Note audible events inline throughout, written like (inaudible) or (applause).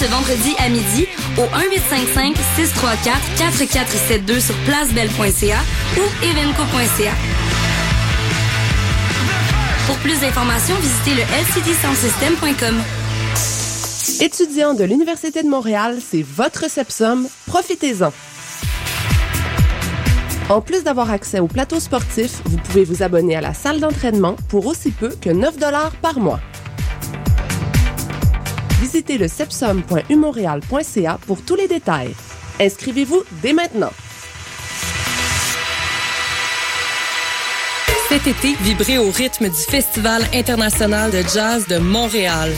ce vendredi à midi au 1855-634-4472 sur placebelle.ca ou evenco.ca. Pour plus d'informations, visitez le lcdsoundsystem.com. Étudiants de l'Université de Montréal, c'est votre Sepsum. Profitez-en. En plus d'avoir accès au plateau sportif, vous pouvez vous abonner à la salle d'entraînement pour aussi peu que 9 dollars par mois. Visitez le sepsum.umontréal.ca pour tous les détails. Inscrivez-vous dès maintenant. Cet été, vibrez au rythme du Festival international de jazz de Montréal.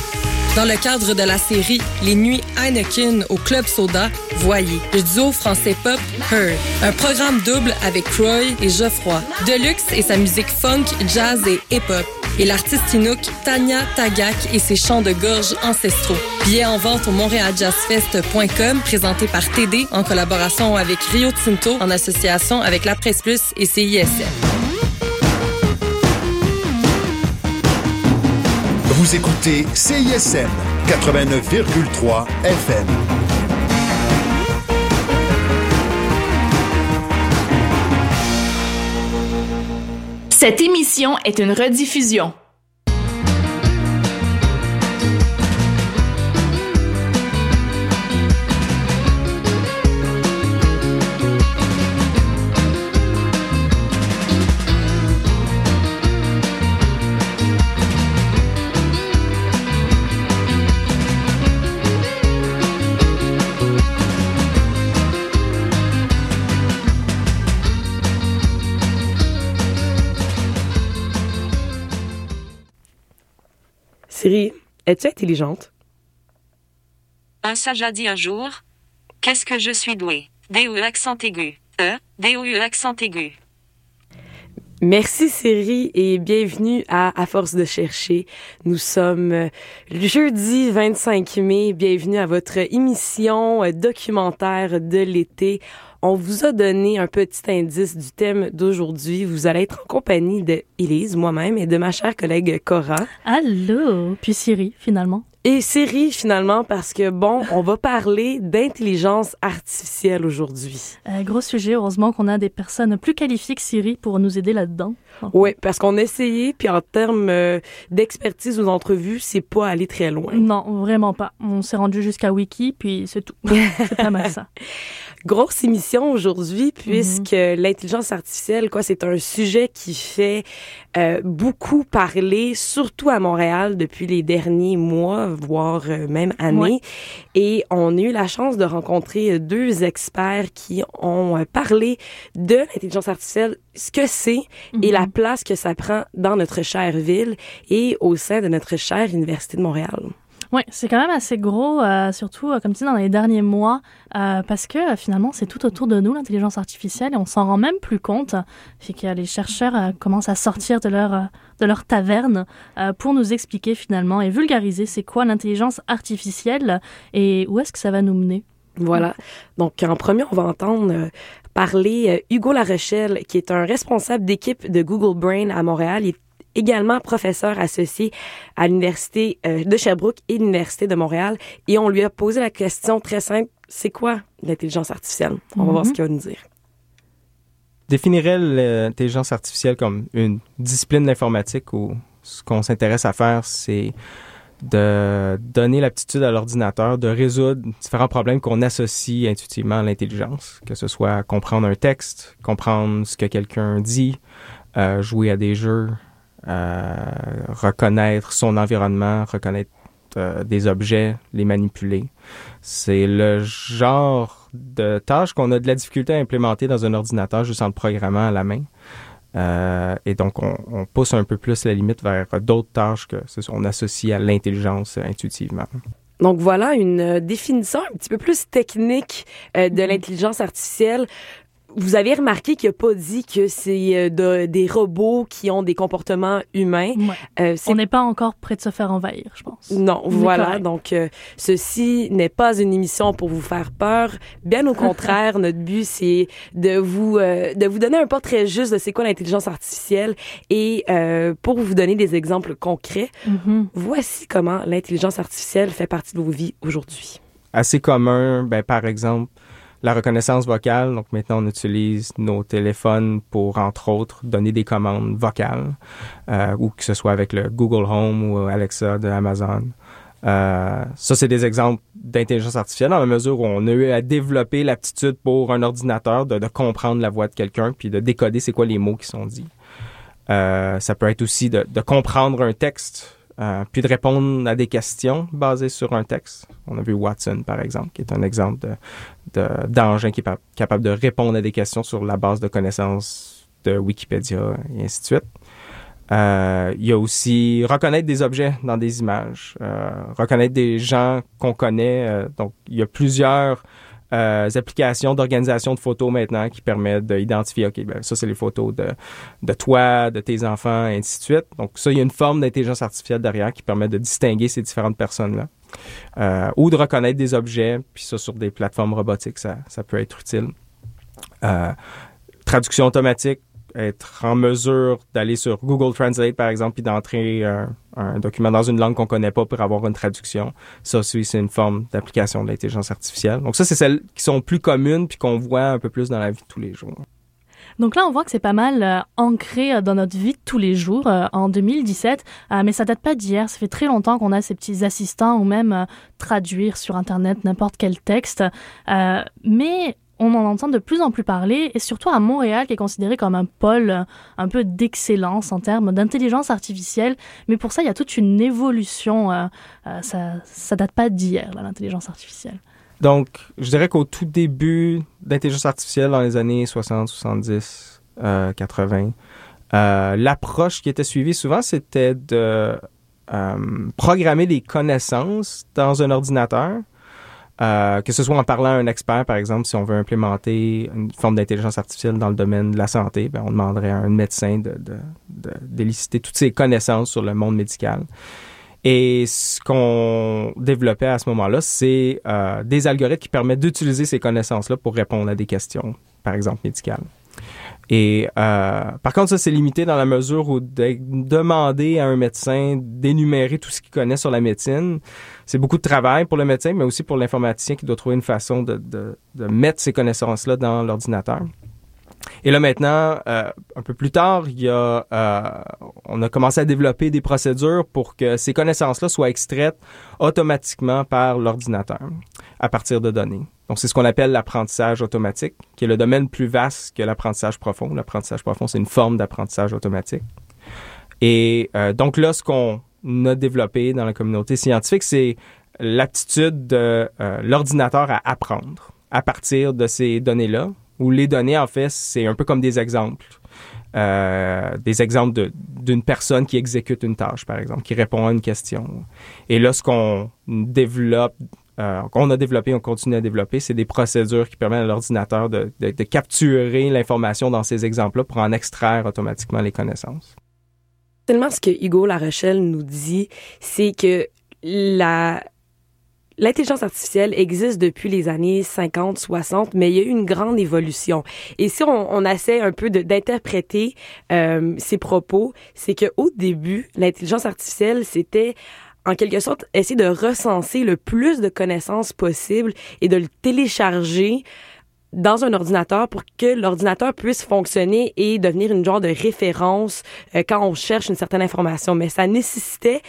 Dans le cadre de la série Les Nuits Heineken au Club Soda, voyez le duo français pop Her, un programme double avec Croy et Geoffroy, Deluxe et sa musique funk, jazz et hip-hop, et l'artiste Inuk Tanya Tagak et ses chants de gorge ancestraux. Billets en vente au montrealjazzfest.com, présenté par TD en collaboration avec Rio Tinto en association avec La Presse Plus et CISM. Vous écoutez CISM 89,3 FM. Cette émission est une rediffusion. Siri, es-tu intelligente? Un sage a dit un jour Qu'est-ce que je suis doué D-E accent aigu. E, D-O-U accent aigu. Merci Siri et bienvenue à À force de chercher. Nous sommes euh, le jeudi 25 mai. Bienvenue à votre émission euh, documentaire de l'été. On vous a donné un petit indice du thème d'aujourd'hui. Vous allez être en compagnie de Élise, moi-même, et de ma chère collègue Cora. Allô! Puis Siri, finalement. Et Siri, finalement, parce que, bon, on va parler d'intelligence artificielle aujourd'hui. Euh, gros sujet, heureusement qu'on a des personnes plus qualifiées que Siri pour nous aider là-dedans. Oui, parce qu'on a essayé, puis en termes euh, d'expertise ou d'entrevue, c'est pas aller très loin. Non, vraiment pas. On s'est rendu jusqu'à Wiki, puis c'est tout. (laughs) c'est pas mal ça. Grosse émission aujourd'hui puisque l'intelligence artificielle, quoi, c'est un sujet qui fait euh, beaucoup parler, surtout à Montréal depuis les derniers mois, voire euh, même années. Et on a eu la chance de rencontrer deux experts qui ont parlé de l'intelligence artificielle, ce que c'est et la place que ça prend dans notre chère ville et au sein de notre chère Université de Montréal. Oui, c'est quand même assez gros, euh, surtout, euh, comme tu dis, dans les derniers mois, euh, parce que finalement, c'est tout autour de nous, l'intelligence artificielle, et on s'en rend même plus compte. C'est que les chercheurs commencent à sortir de leur, de leur taverne pour nous expliquer finalement et vulgariser c'est quoi l'intelligence artificielle et où est-ce que ça va nous mener. Voilà. Donc, en premier, on va entendre parler euh, Hugo Larochelle, qui est un responsable d'équipe de Google Brain à Montréal. Il est également professeur associé à l'Université euh, de Sherbrooke et l'Université de Montréal. Et on lui a posé la question très simple, c'est quoi l'intelligence artificielle? On va voir ce qu'il va nous dire. définirais l'intelligence artificielle comme une discipline d'informatique où ce qu'on s'intéresse à faire, c'est de donner l'aptitude à l'ordinateur de résoudre différents problèmes qu'on associe intuitivement à l'intelligence, que ce soit comprendre un texte, comprendre ce que quelqu'un dit, euh, jouer à des jeux, euh, reconnaître son environnement, reconnaître euh, des objets, les manipuler. C'est le genre de tâche qu'on a de la difficulté à implémenter dans un ordinateur juste en le programmant à la main. Euh, et donc, on, on pousse un peu plus la limite vers d'autres tâches que ce- on associe à l'intelligence intuitivement. Donc voilà une euh, définition un petit peu plus technique euh, de l'intelligence artificielle. Vous avez remarqué qu'il n'a pas dit que c'est euh, de- des robots qui ont des comportements humains. Ouais. Euh, c'est On n'est pas encore prêt de se faire envahir, je pense. Non, On voilà. correct. Donc, euh, ceci n'est pas une émission pour vous faire peur. Bien au (laughs) contraire, notre but, c'est de vous euh, de vous donner un portrait juste de c'est quoi l'intelligence artificielle et euh, pour vous donner des exemples concrets. Mhm. Voici comment l'intelligence artificielle fait partie de vos vies aujourd'hui. assez communs, ben, par exemple, la reconnaissance vocale. Donc maintenant, on utilise nos téléphones pour, entre autres, donner des commandes vocales, euh, ou que ce soit avec le Google Home ou Alexa de Amazon. Euh, ça, c'est des exemples d'intelligence artificielle dans la mesure où on a eu à développer l'aptitude pour un ordinateur de, de comprendre la voix de quelqu'un puis de décoder c'est quoi les mots qui sont dits. Euh, ça peut être aussi de, de comprendre un texte euh, puis de répondre à des questions basées sur un texte. On a vu Watson, par exemple, qui est un exemple de, d'engin qui est capable de répondre à des questions sur la base de connaissances de Wikipédia et ainsi de suite. Euh, il y a aussi reconnaître des objets dans des images, euh, reconnaître des gens qu'on connaît. Euh, donc, il y a plusieurs euh, applications d'organisation de photos maintenant qui permettent d'identifier, OK, ben, ça, c'est les photos de, de toi, de tes enfants, et ainsi de suite. Donc, ça, il y a une forme d'intelligence artificielle derrière qui permet de distinguer ces différentes personnes-là. Euh, ou de reconnaître des objets, puis ça, sur des plateformes robotiques, ça, ça peut être utile. Euh, traduction automatique, être en mesure d'aller sur Google Translate, par exemple, puis d'entrer un, un, document dans une langue qu'on connaît pas pour avoir une traduction. Ça aussi, c'est une forme d'application de l'intelligence artificielle. Donc ça, c'est celles qui sont plus communes puis qu'on voit un peu plus dans la vie de tous les jours. Donc là, on voit que c'est pas mal euh, ancré euh, dans notre vie de tous les jours euh, en 2017, euh, mais ça date pas d'hier. Ça fait très longtemps qu'on a ces petits assistants ou même euh, traduire sur Internet n'importe quel texte. Euh, mais on en entend de plus en plus parler, et surtout à Montréal, qui est considéré comme un pôle euh, un peu d'excellence en termes d'intelligence artificielle. Mais pour ça, il y a toute une évolution. Euh, euh, ça, ça date pas d'hier, l'intelligence artificielle. Donc, je dirais qu'au tout début d'intelligence artificielle, dans les années 60, 70, euh, 80, euh, l'approche qui était suivie souvent, c'était de programmer des connaissances dans un ordinateur euh, que ce soit en parlant à un expert, par exemple, si on veut implémenter une forme d'intelligence artificielle dans le domaine de la santé, ben, on demanderait à un médecin de, toutes ses connaissances sur le monde médical. Et ce qu'on développait à ce moment-là, c'est euh, des algorithmes qui permettent d'utiliser ces connaissances-là pour répondre à des questions, par exemple médicales. Et euh, par contre, ça, c'est limité dans la mesure où de demander à un médecin d'énumérer tout ce qu'il connaît sur la médecine, c'est beaucoup de travail pour le médecin, mais aussi pour l'informaticien qui doit trouver une façon de, de, de mettre ces connaissances-là dans l'ordinateur. Et là maintenant, euh, un peu plus tard, il y a, euh, on a commencé à développer des procédures pour que ces connaissances-là soient extraites automatiquement par l'ordinateur à partir de données. Donc c'est ce qu'on appelle l'apprentissage automatique, qui est le domaine plus vaste que l'apprentissage profond. L'apprentissage profond, c'est une forme d'apprentissage automatique. Et euh, donc là, ce qu'on a développé dans la communauté scientifique, c'est l'aptitude de euh, l'ordinateur à apprendre à partir de ces données-là, où les données, en fait, c'est un peu comme des exemples. Euh, des exemples d'une personne qui exécute une tâche, par exemple, qui répond à une question. Et là, ce qu'on développe, euh, qu'on a développé, on continue à développer, c'est des procédures qui permettent à l'ordinateur de, capturer l'information dans ces exemples-là pour en extraire automatiquement les connaissances. Tellement ce que Hugo La Rochelle nous dit, c'est que la L'intelligence artificielle existe depuis les années 50, 60, mais il y a eu une grande évolution. Et si on, on essaie un peu d'interpréter euh, ces propos, c'est que au début, l'intelligence artificielle, c'était en quelque sorte essayer de recenser le plus de connaissances possible et de le télécharger dans un ordinateur pour que l'ordinateur puisse fonctionner et devenir une genre de référence euh, quand on cherche une certaine information. Mais ça nécessitait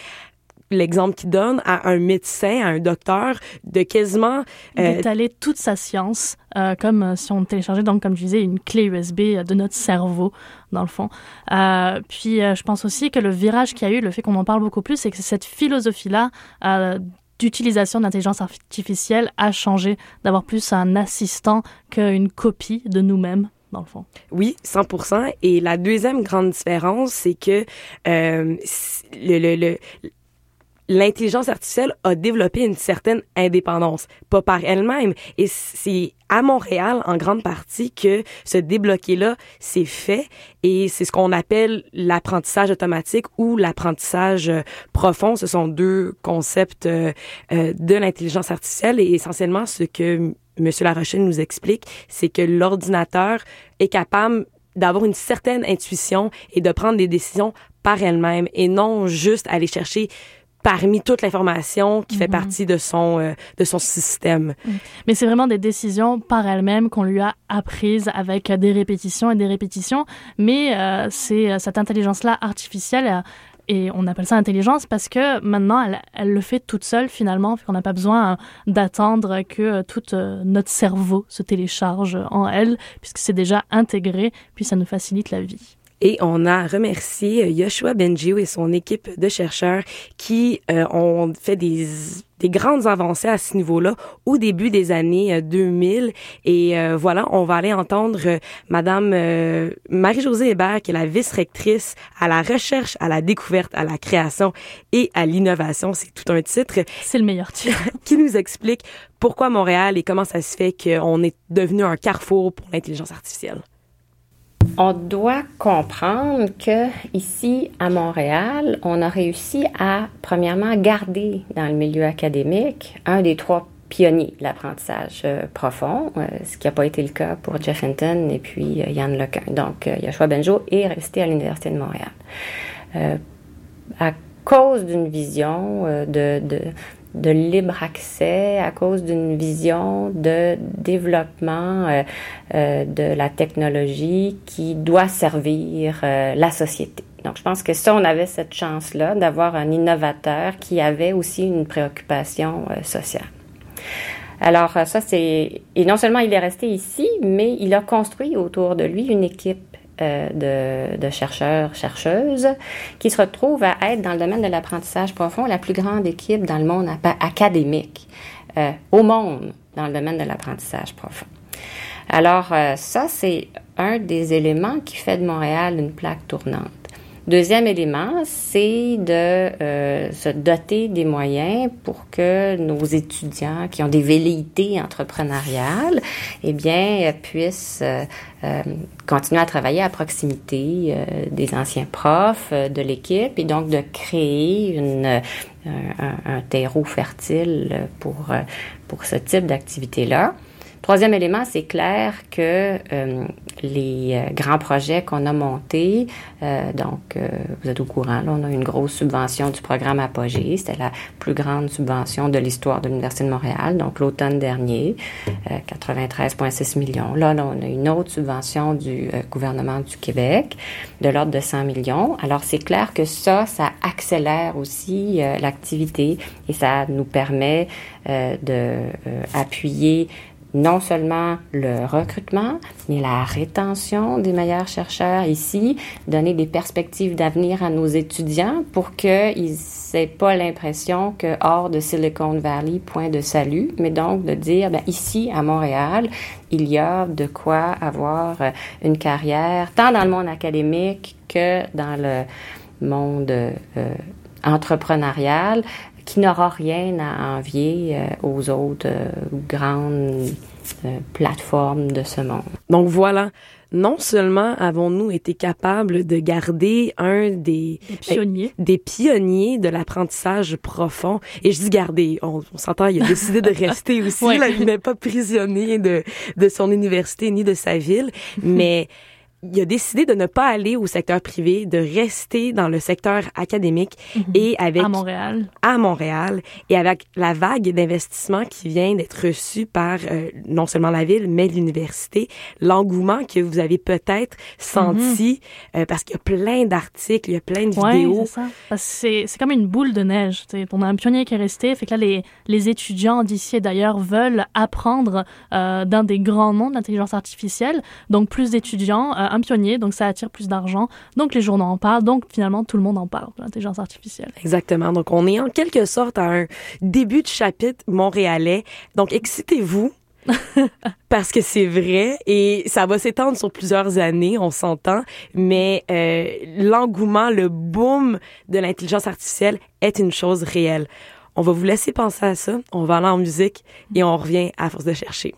l'exemple qu'il donne à un médecin, à un docteur, de quasiment euh, d'étaler toute sa science, euh, comme euh, si on téléchargeait donc comme je disais une clé USB de notre cerveau dans le fond. Euh, puis je pense aussi que le virage qu'il y a eu, le fait qu'on en parle beaucoup plus, c'est que cette philosophie là d'utilisation d'intelligence artificielle a changé, d'avoir plus un assistant qu'une copie de nous-mêmes dans le fond. Oui, 100%. Et la deuxième grande différence, c'est que euh, le, le, le l'intelligence artificielle a développé une certaine indépendance, pas par elle-même. Et c'est à Montréal, en grande partie, que ce débloqué-là s'est fait. Et c'est ce qu'on appelle l'apprentissage automatique ou l'apprentissage profond. Ce sont deux concepts euh, de l'intelligence artificielle et essentiellement ce que Monsieur Larochelle nous explique, c'est que l'ordinateur est capable d'avoir une certaine intuition et de prendre des décisions par elle-même et non juste aller chercher parmi toute l'information qui fait Mhm. partie de son euh, de son système. Mais c'est vraiment des décisions par elles-mêmes qu'on lui a apprises avec des répétitions et des répétitions. Mais euh, c'est euh, cette intelligence-là artificielle. et on appelle ça intelligence parce que maintenant, elle, elle le fait toute seule finalement. Qu'on n'a pas besoin d'attendre que tout notre cerveau se télécharge en elle, puisque c'est déjà intégré, puis ça nous facilite la vie. Et on a remercié euh, Yoshua Benjiu et son équipe de chercheurs qui euh, ont fait des, des grandes avancées à ce niveau-là au début des années euh, 2000. Et euh, voilà, on va aller entendre euh, Madame euh, Marie-Josée Hébert, qui est la vice-rectrice à la recherche, à la découverte, à la création et à l'innovation. C'est tout un titre C'est le meilleur titre. (laughs) qui nous explique pourquoi Montréal et comment ça se fait qu'on est devenu un carrefour pour l'intelligence artificielle. On doit comprendre que ici à Montréal, on a réussi à premièrement garder dans le milieu académique un des trois pionniers de l'apprentissage euh, profond, euh, ce qui n'a pas été le cas pour Jeff Hinton et puis euh, Yann Lequin. Donc, euh, Yoshua Benjo est resté à l'Université de Montréal. Euh, à cause d'une vision euh, de, de libre accès, à cause d'une vision de développement euh, euh, de la technologie qui doit servir euh, la société. Donc, je pense que ça, on avait cette chance-là d'avoir un innovateur qui avait aussi une préoccupation euh, sociale. Alors, euh, ça, c'est. Et non seulement il est resté ici, mais il a construit autour de lui une équipe de, de chercheurs, chercheuses, qui se retrouvent à être dans le domaine de l'apprentissage profond la plus grande équipe dans le monde académique, euh, au monde, dans le domaine de l'apprentissage profond. Alors, euh, ça, c'est un des éléments qui fait de Montréal une plaque tournante. Deuxième élément, c'est de euh, se doter des moyens pour que nos étudiants qui ont des velléités entrepreneuriales, eh bien, puissent euh, euh, continuer à travailler à proximité euh, des anciens profs, euh, de l'équipe, et donc de créer une, un, un terreau fertile pour, pour ce type d'activité-là. Troisième élément, c'est clair que euh, les euh, grands projets qu'on a montés, euh, donc euh, vous êtes au courant, là, on a une grosse subvention du programme Apogée, c'était la plus grande subvention de l'histoire de l'Université de Montréal, donc l'automne dernier, euh, 93,6 millions. Là, là, on a une autre subvention du euh, gouvernement du Québec de l'ordre de 100 millions. Alors c'est clair que ça, ça accélère aussi euh, l'activité et ça nous permet euh, de euh, appuyer non seulement le recrutement, mais la rétention des meilleurs chercheurs ici, donner des perspectives d'avenir à nos étudiants pour qu'ils n'aient pas l'impression que hors de Silicon Valley, point de salut, mais donc de dire, ben, ici à Montréal, il y a de quoi avoir euh, une carrière, tant dans le monde académique que dans le monde euh, entrepreneurial qui n'aura rien à envier euh, aux autres euh, grandes euh, plateformes de ce monde. Donc voilà, non seulement avons-nous été capables de garder un des, Des pionniers. des pionniers de l'apprentissage profond, et je dis garder, on, on s'entend, il a décidé de (laughs) rester aussi, Ouais. là, il n'est pas prisonnier de, de son université ni de sa ville, mais il a décidé de ne pas aller au secteur privé, de rester dans le secteur académique et avec Mhm. à Montréal. à Montréal et avec la vague d'investissement qui vient d'être reçue par euh, non seulement la ville mais l'université, l'engouement que vous avez peut-être senti euh, parce qu'il y a plein d'articles, il y a plein de Ouais, vidéos. c'est c'est comme une boule de neige. On a un pionnier qui est resté. Fait que là, les, les étudiants d'ici et d'ailleurs veulent apprendre euh, dans des grands noms d'intelligence artificielle. Donc, plus d'étudiants, euh, un pionnier, donc ça attire plus d'argent. Donc, les journaux en parlent. Donc, finalement, tout le monde en parle l'intelligence artificielle. Exactement. Donc on est en quelque sorte à un début de chapitre montréalais. Donc excitez-vous. (laughs) parce que c'est vrai et ça va s'étendre sur plusieurs années, on s'entend, mais euh, l'engouement, le boom de l'intelligence artificielle est une chose réelle. On va vous laisser penser à ça, on va aller en musique et on revient à force de chercher.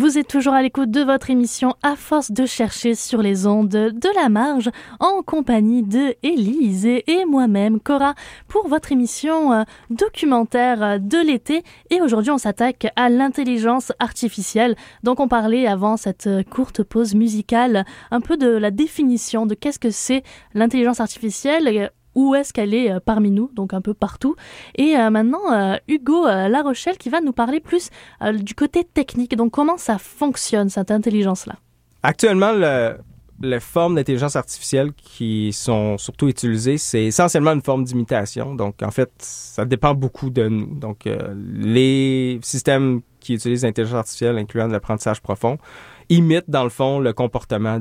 Vous êtes toujours à l'écoute de votre émission À force de chercher sur les ondes de la marge en compagnie de Élise et moi-même Cora pour votre émission euh, documentaire de l'été et aujourd'hui on s'attaque à l'intelligence artificielle. Donc on parlait avant cette courte pause musicale un peu de la définition de qu'est-ce que c'est l'intelligence artificielle où est-ce qu'elle est euh, parmi nous, donc un peu partout. Et euh, maintenant, euh, Hugo La Rochelle qui va nous parler plus du côté technique, donc comment ça fonctionne cette intelligence-là? Actuellement, les formes d'intelligence artificielle qui sont surtout utilisées, c'est essentiellement une forme d'imitation. Donc, en fait, ça dépend beaucoup de nous. Donc, les systèmes qui utilisent l'intelligence artificielle, incluant l'apprentissage profond, imitent, dans le fond, le comportement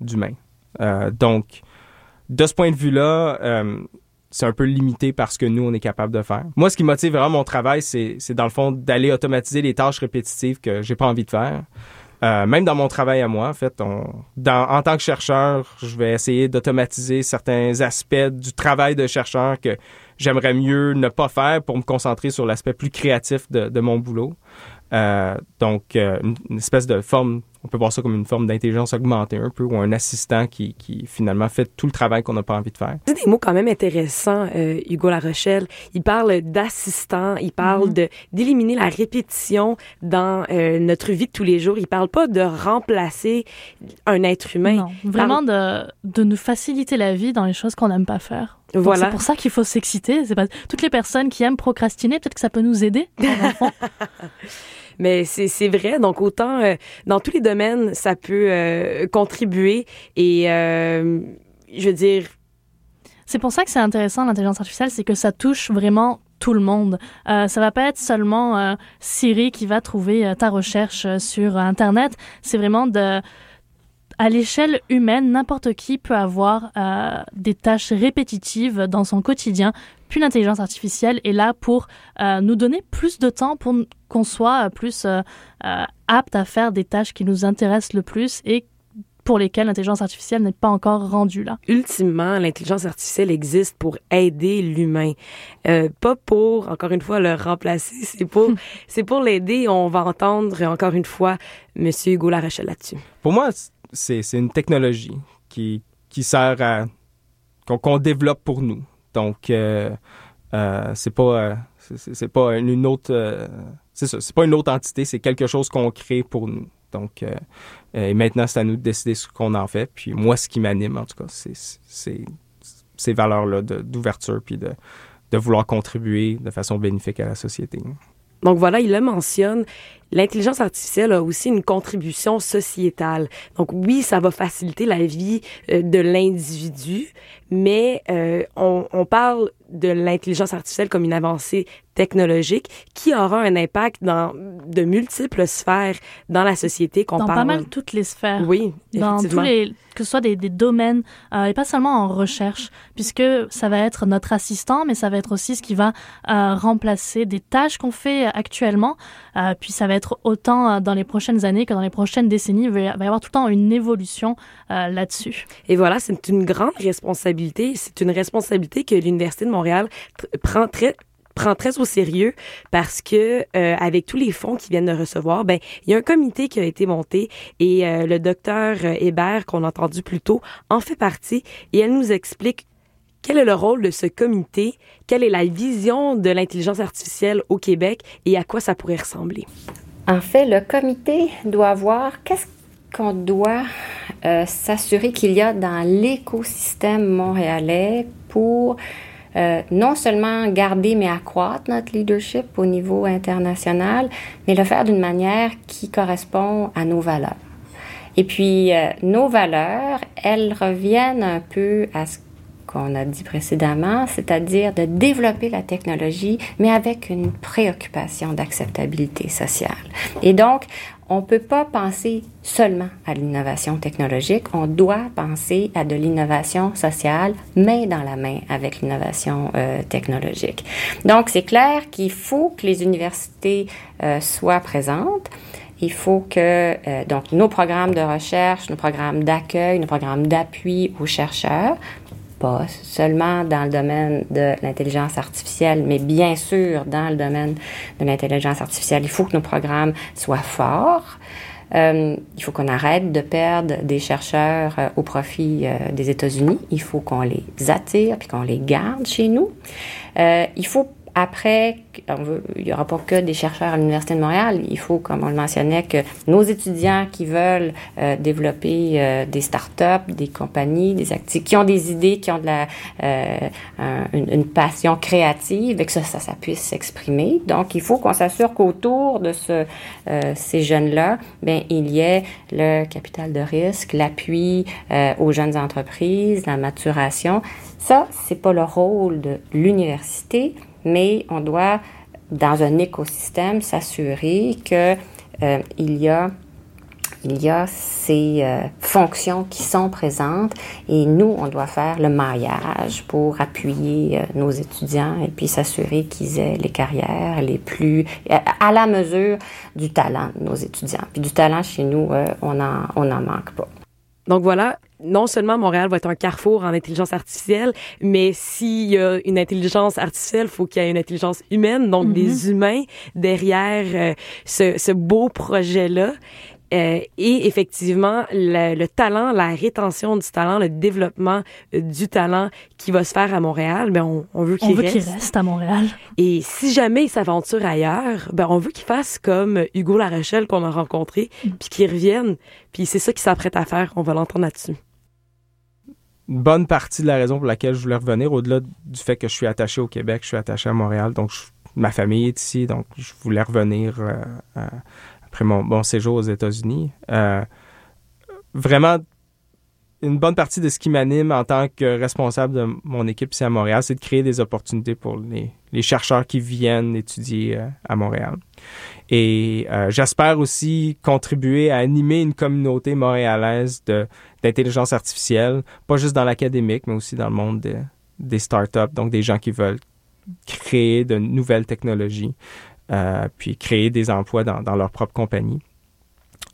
d'humain. donc, de ce point de vue-là, euh, c'est un peu limité par ce que nous, on est capable de faire. Moi, ce qui motive vraiment mon travail, c'est, dans le fond d'aller automatiser les tâches répétitives que j'ai pas envie de faire. Euh, même dans mon travail à moi, en fait, on, dans, en tant que chercheur, je vais essayer d'automatiser certains aspects du travail de chercheur que j'aimerais mieux ne pas faire pour me concentrer sur l'aspect plus créatif de, de mon boulot. Euh, donc, euh, une, espèce de forme, on peut voir ça comme une forme d'intelligence augmentée un peu, ou un assistant qui, qui finalement fait tout le travail qu'on n'a pas envie de faire. C'est des mots quand même intéressants, euh, Hugo Larochelle. Il parle d'assistant, il parle mm-hmm. de d'éliminer la répétition dans notre vie de tous les jours. Il parle pas de remplacer un être humain. Non, vraiment de, de nous faciliter la vie dans les choses qu'on n'aime pas faire. Voilà. C'est pour ça qu'il faut s'exciter. C'est pas toutes les personnes qui aiment procrastiner, peut-être que ça peut nous aider. (laughs) Mais c'est vrai. Donc, autant euh, dans tous les domaines, ça peut euh, contribuer. Et euh, je veux dire. C'est pour ça que c'est intéressant, l'intelligence artificielle, c'est que ça touche vraiment tout le monde. Euh, ça va pas être seulement Siri qui va trouver ta recherche sur Internet. C'est vraiment de à l'échelle humaine, n'importe qui peut avoir des tâches répétitives dans son quotidien puis l'intelligence artificielle est là pour euh, nous donner plus de temps pour qu'on soit plus euh, euh, apte à faire des tâches qui nous intéressent le plus et pour lesquelles l'intelligence artificielle n'est pas encore rendue là. Ultimement, l'intelligence artificielle existe pour aider l'humain, pas pour encore une fois le remplacer. (laughs) C'est pour (laughs) c'est pour l'aider. On va entendre encore une fois Monsieur Hugo Larachel là-dessus. Pour moi, c'est une technologie qui qui sert à qu'on développe pour nous. Donc, euh, euh, c'est pas, euh, c'est pas une autre, c'est ça, c'est pas une autre entité, c'est quelque chose qu'on crée pour nous. Donc, et maintenant, c'est à nous de décider ce qu'on en fait. Puis moi, ce qui m'anime, en tout cas, c'est ces valeurs-là d'ouverture puis de, de vouloir contribuer de façon bénéfique à la société. Donc voilà, il le mentionne. L'intelligence artificielle a aussi une contribution sociétale. Donc oui, ça va faciliter la vie de l'individu, mais on, on, parle de l'intelligence artificielle comme une avancée technologique qui aura un impact dans de multiples sphères dans la société qu'on parle. Dans pas mal toutes les sphères. Oui, Dans tous les, que ce soit des, des domaines, euh, et pas seulement en recherche, puisque ça va être notre assistant, mais ça va être aussi ce qui va euh, remplacer des tâches qu'on fait actuellement. Euh, puis ça va être autant dans les prochaines années que dans les prochaines décennies. Il va y avoir tout le temps une évolution là-dessus. Et voilà, c'est une grande responsabilité. C'est une responsabilité que l'Université de Montréal prend très au sérieux parce que euh, avec tous les fonds qu'ils viennent de recevoir, ben il y a un comité qui a été monté et euh, le docteur euh, Hébert qu'on a entendu plus tôt en fait partie et elle nous explique quel est le rôle de ce comité, quelle est la vision de l'intelligence artificielle au Québec et à quoi ça pourrait ressembler. En fait, le comité doit voir qu'est-ce qu'on doit s'assurer qu'il y a dans l'écosystème montréalais pour euh, non seulement garder mais accroître notre leadership au niveau international, mais le faire d'une manière qui correspond à nos valeurs. Et puis, euh, nos valeurs, elles reviennent un peu à ce qu'on a dit précédemment, c'est-à-dire de développer la technologie, mais avec une préoccupation d'acceptabilité sociale. Et donc, on ne peut pas penser seulement à l'innovation technologique, on doit penser à de l'innovation sociale, main dans la main avec l'innovation euh, technologique. Donc, c'est clair qu'il faut que les universités euh, soient présentes. Il faut que euh, donc nos programmes de recherche, nos programmes d'accueil, nos programmes d'appui aux chercheurs pas seulement dans le domaine de l'intelligence artificielle, mais bien sûr dans le domaine de l'intelligence artificielle. Il faut que nos programmes soient forts. Euh, il faut qu'on arrête de perdre des chercheurs euh, au profit euh, des États-Unis. Il faut qu'on les attire puis qu'on les garde chez nous. Euh, il faut après, il n'y aura pas que des chercheurs à l'Université de Montréal. Il faut, comme on le mentionnait, que nos étudiants qui veulent euh, développer euh, des startups, des compagnies, des actifs, qui ont des idées, qui ont de la, euh, une, une, passion créative, et que ça, ça, ça puisse s'exprimer. Donc, il faut qu'on s'assure qu'autour de ce, euh, ces jeunes-là, ben il y ait le capital de risque, l'appui euh, aux jeunes entreprises, la maturation. Ça, c'est pas le rôle de l'université mais on doit, dans un écosystème, s'assurer que euh, il y a il y a ces euh, fonctions qui sont présentes et nous, on doit faire le maillage pour appuyer euh, nos étudiants et puis s'assurer qu'ils aient les carrières les plus à la mesure du talent de nos étudiants. Puis du talent chez nous, euh, on en on en manque pas. Donc voilà, non seulement Montréal va être un carrefour en intelligence artificielle, mais s'il y a une intelligence artificielle, faut qu'il y ait une intelligence humaine, donc mm -hmm. des humains derrière euh, ce, ce, beau projet-là. Euh, et effectivement, le, le, talent, la rétention du talent, le développement euh, du talent qui va se faire à Montréal, ben on, on veut qu'il reste. qu reste à Montréal. Et si jamais il s'aventure ailleurs, ben on veut qu'il fasse comme Hugo Larochelle qu'on a rencontré, mm. puis qu'il revienne. Puis c'est ça qu'il s'apprête à faire. On va l'entendre là-dessus une bonne partie de la raison pour laquelle je voulais revenir, au-delà du fait que je suis attaché au Québec, je suis attaché à Montréal, donc je, ma famille est ici, donc je voulais revenir euh, euh, après mon, mon, séjour aux États-Unis. Euh, vraiment, une bonne partie de ce qui m'anime en tant que responsable de mon équipe ici à Montréal, c'est de créer des opportunités pour les, chercheurs qui viennent étudier euh, à Montréal. Et euh, j'espère aussi contribuer à animer une communauté montréalaise d'intelligence artificielle, pas juste dans l'académique, mais aussi dans le monde de, des startups, donc des gens qui veulent créer de nouvelles technologies, puis créer des emplois dans, dans leur propre compagnie.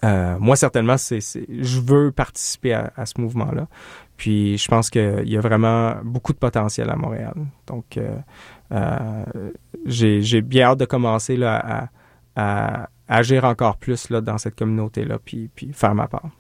Euh, moi, certainement, c'est, je veux participer à, à ce mouvement-là. Puis, je pense qu'il y a vraiment beaucoup de potentiel à Montréal. Donc, euh, euh, j'ai, j'ai bien hâte de commencer là, à, à, agir encore plus là, dans cette communauté-là, puis, puis faire ma part.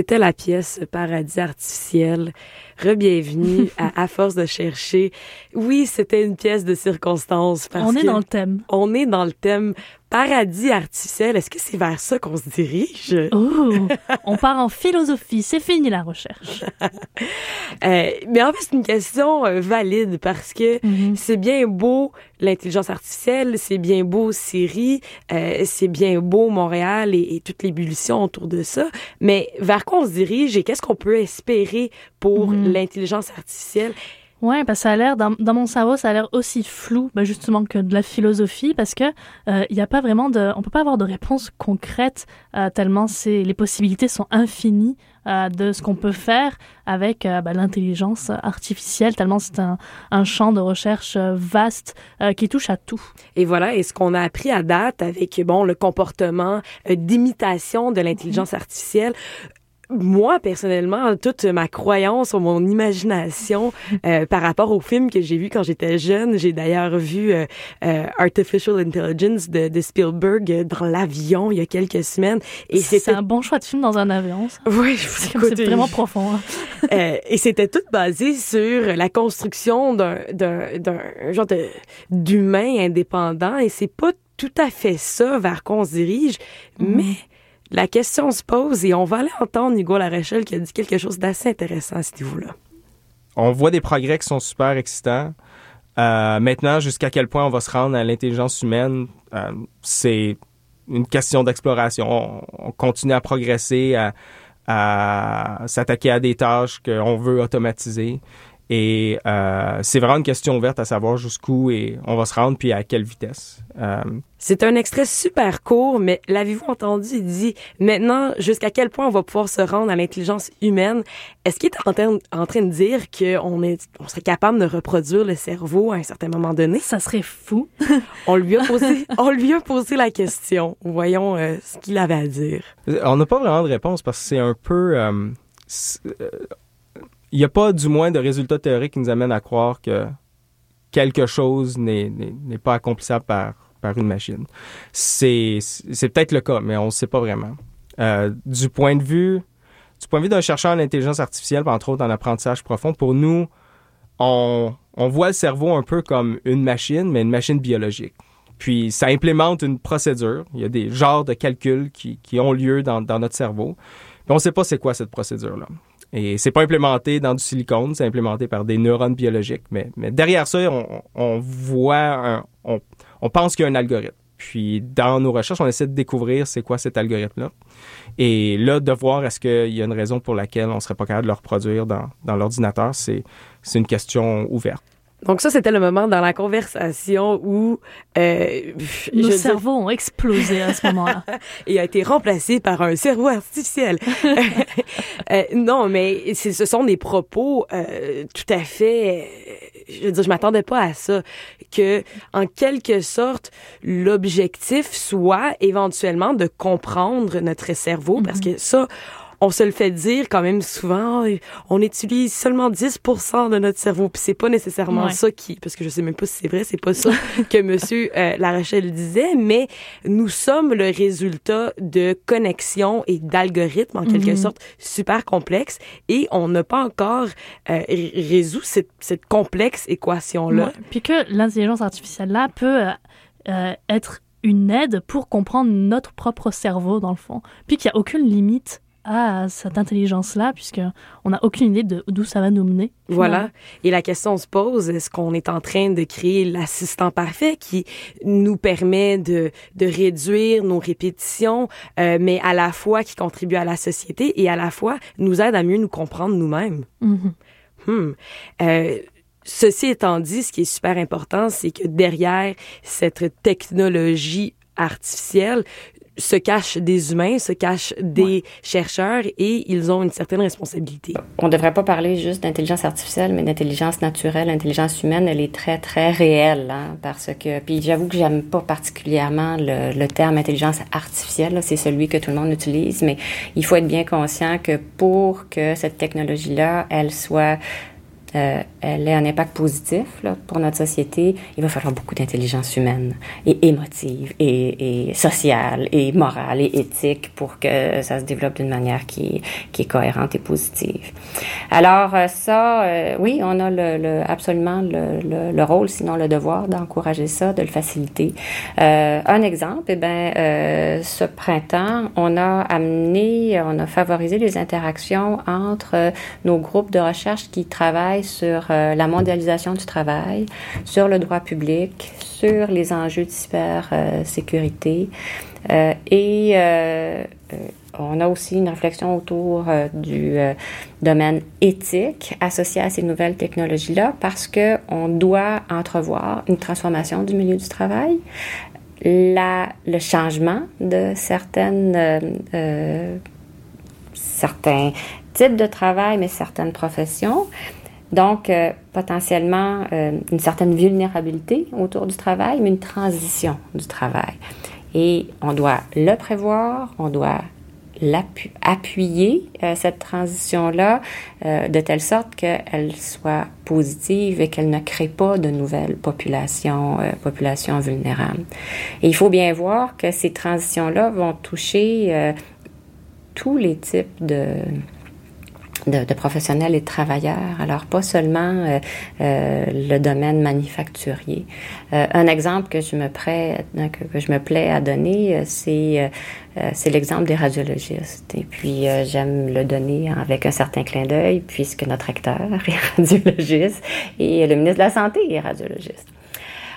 C'était la pièce Paradis artificiel. Rebienvenue à À force de chercher. Oui, c'était une pièce de circonstance. Parce on est que dans le thème. On est dans le thème paradis artificiel. Est-ce que c'est vers ça qu'on se dirige? Oh, on part en (laughs) philosophie. C'est fini la recherche. euh, mais en fait, c'est une question euh, valide parce que Mhm. c'est bien beau l'intelligence artificielle, c'est bien beau Siri, euh, c'est bien beau Montréal et, et toute l'ébullition autour de ça. Mais vers quoi on se dirige et qu'est-ce qu'on peut espérer pour Mhm. l'intelligence artificielle? Ouais, parce que ça a l'air dans, dans mon cerveau, ça a l'air aussi flou, bah, justement que de la philosophie, parce que euh, il y a pas vraiment de, on peut pas avoir de réponse concrète euh, tellement c'est les possibilités sont infinies euh, de ce qu'on peut faire avec euh, bah, l'intelligence artificielle, tellement c'est un, un champ de recherche euh, vaste euh, qui touche à tout. Et voilà, et ce qu'on a appris à date avec bon le comportement euh, d'imitation de l'intelligence artificielle. Moi, personnellement, toute ma croyance ou mon imagination (laughs) euh, par rapport au film que j'ai vu quand j'étais jeune, j'ai d'ailleurs vu euh, euh, Artificial Intelligence de, de Spielberg dans l'avion il y a quelques semaines. Et C'est un bon choix de film dans un avion. ça. oui, (laughs) C'est vraiment profond. hein. (laughs) euh, et c'était tout basé sur la construction d'un genre de d'humain indépendant et c'est pas tout à fait ça vers quoi on se dirige, mais la question se pose et on va aller entendre Hugo Larachelle qui a dit quelque chose d'assez intéressant à ce niveau-là. On voit des progrès qui sont super excitants. Euh, maintenant, jusqu'à quel point on va se rendre à l'intelligence humaine, euh, c'est une question d'exploration. On, on continue à progresser, à s'attaquer à des tâches qu'on veut automatiser. Et euh, c'est vraiment une question ouverte à savoir jusqu'où et on va se rendre puis à quelle vitesse. Euh, C'est un extrait super court, mais l'avez-vous entendu? Il dit maintenant jusqu'à quel point on va pouvoir se rendre à l'intelligence humaine? Est-ce qu'il est en train, en train de dire qu'on est, on serait capable de reproduire le cerveau à un certain moment donné? Ça serait fou. (laughs) On lui a posé, on lui a posé la question. Voyons euh, ce qu'il avait à dire. On n'a pas vraiment de réponse parce que c'est un peu. Il n'y a pas du moins de résultats théoriques qui nous amènent à croire que quelque chose n'est pas accomplissable par, par une machine. C'est c'est peut-être le cas, mais on ne sait pas vraiment. Euh, du point de vue du point de vue d'un chercheur en intelligence artificielle, entre autres en apprentissage profond, pour nous, on, on voit le cerveau un peu comme une machine, mais une machine biologique. Puis ça implémente une procédure. Il y a des genres de calculs qui, qui ont lieu dans, dans notre cerveau. Puis on ne sait pas c'est quoi cette procédure-là. Et c'est pas implémenté dans du silicone, c'est implémenté par des neurones biologiques. Mais, mais derrière ça, on, on voit, un- on, on pense qu'il y a un algorithme. Puis dans nos recherches, on essaie de découvrir c'est quoi cet algorithme-là. Et là, de voir est-ce qu'il y a une raison pour laquelle on serait pas capable de le reproduire dans, dans l'ordinateur, c'est, une question ouverte. Donc ça, c'était le moment dans la conversation où euh, Nos cerveaux ont explosé à ce moment-là. (laughs) il a été remplacé par un cerveau artificiel. (laughs) Euh, non, mais ce sont des propos euh, tout à fait. euh, je veux dire, je m'attendais pas à ça. Que, en quelque sorte, l'objectif soit éventuellement de comprendre notre cerveau, parce que ça. On se le fait dire quand même souvent, Ah, on utilise seulement 10% de notre cerveau, puis c'est pas nécessairement Ouais. ça qui, parce que je sais même pas si c'est vrai, c'est pas ça que (laughs) Monsieur euh, Larachelle disait, mais nous sommes le résultat de connexions et d'algorithmes en quelque Mhm. sorte super complexes, et on n'a pas encore euh, résolu cette, cette complexe équation-là. Ouais. Puis que l'intelligence artificielle-là peut euh, euh, être une aide pour comprendre notre propre cerveau, dans le fond. Puis qu'il n'y a aucune limite à cette intelligence-là, puisqu'on n'a aucune idée de d'où ça va nous mener. Voilà. Et la question se pose, est-ce qu'on est en train de créer l'assistant parfait qui nous permet de, de réduire nos répétitions, euh, mais à la fois qui contribue à la société et à la fois nous aide à mieux nous comprendre nous-mêmes? Mhm. Hmm. Euh, ceci étant dit, ce qui est super important, c'est que derrière cette technologie artificielle se cachent des humains, se cachent des chercheurs et ils ont une certaine responsabilité. On ne devrait pas parler juste d'intelligence artificielle, mais d'intelligence naturelle. L'intelligence humaine, elle est très, très réelle, hein, parce que, puis j'avoue que j'aime pas particulièrement le, le terme intelligence artificielle, là, c'est celui que tout le monde utilise, mais il faut être bien conscient que pour que cette technologie-là, elle soit euh, elle ait un impact positif là, pour notre société, il va falloir beaucoup d'intelligence humaine et émotive et, et, sociale et morale et éthique pour que ça se développe d'une manière qui qui est cohérente et positive. Alors euh, ça, euh, oui, on a le, le absolument le, le, le, rôle, sinon le devoir d'encourager ça, de le faciliter. Euh, un exemple, eh ben, ce printemps, on a amené, on a favorisé les interactions entre nos groupes de recherche qui travaillent sur la mondialisation du travail, sur le droit public, sur les enjeux de cybersécurité euh, et euh, on a aussi une réflexion autour euh, du euh, domaine éthique associé à ces nouvelles technologies-là parce que on doit entrevoir une transformation du milieu du travail, la, le changement de certaines euh, certains types de travail, mais certaines professions. Donc, euh, potentiellement, euh, une certaine vulnérabilité autour du travail, mais une transition du travail. Et on doit le prévoir, on doit appuyer euh, cette transition-là euh, de telle sorte qu'elle soit positive et qu'elle ne crée pas de nouvelles populations, euh, populations vulnérables. Et il faut bien voir que ces transitions-là vont toucher tous les types de, de, de, professionnels et de travailleurs. Alors, pas seulement euh, euh, le domaine manufacturier. Euh, un exemple que je me prête, que, que, je me plais à donner, euh, c'est euh, c'est l'exemple des radiologistes. Et puis, j'aime le donner avec un certain clin d'œil, puisque notre recteur (laughs) est radiologiste et le ministre de la Santé est radiologiste.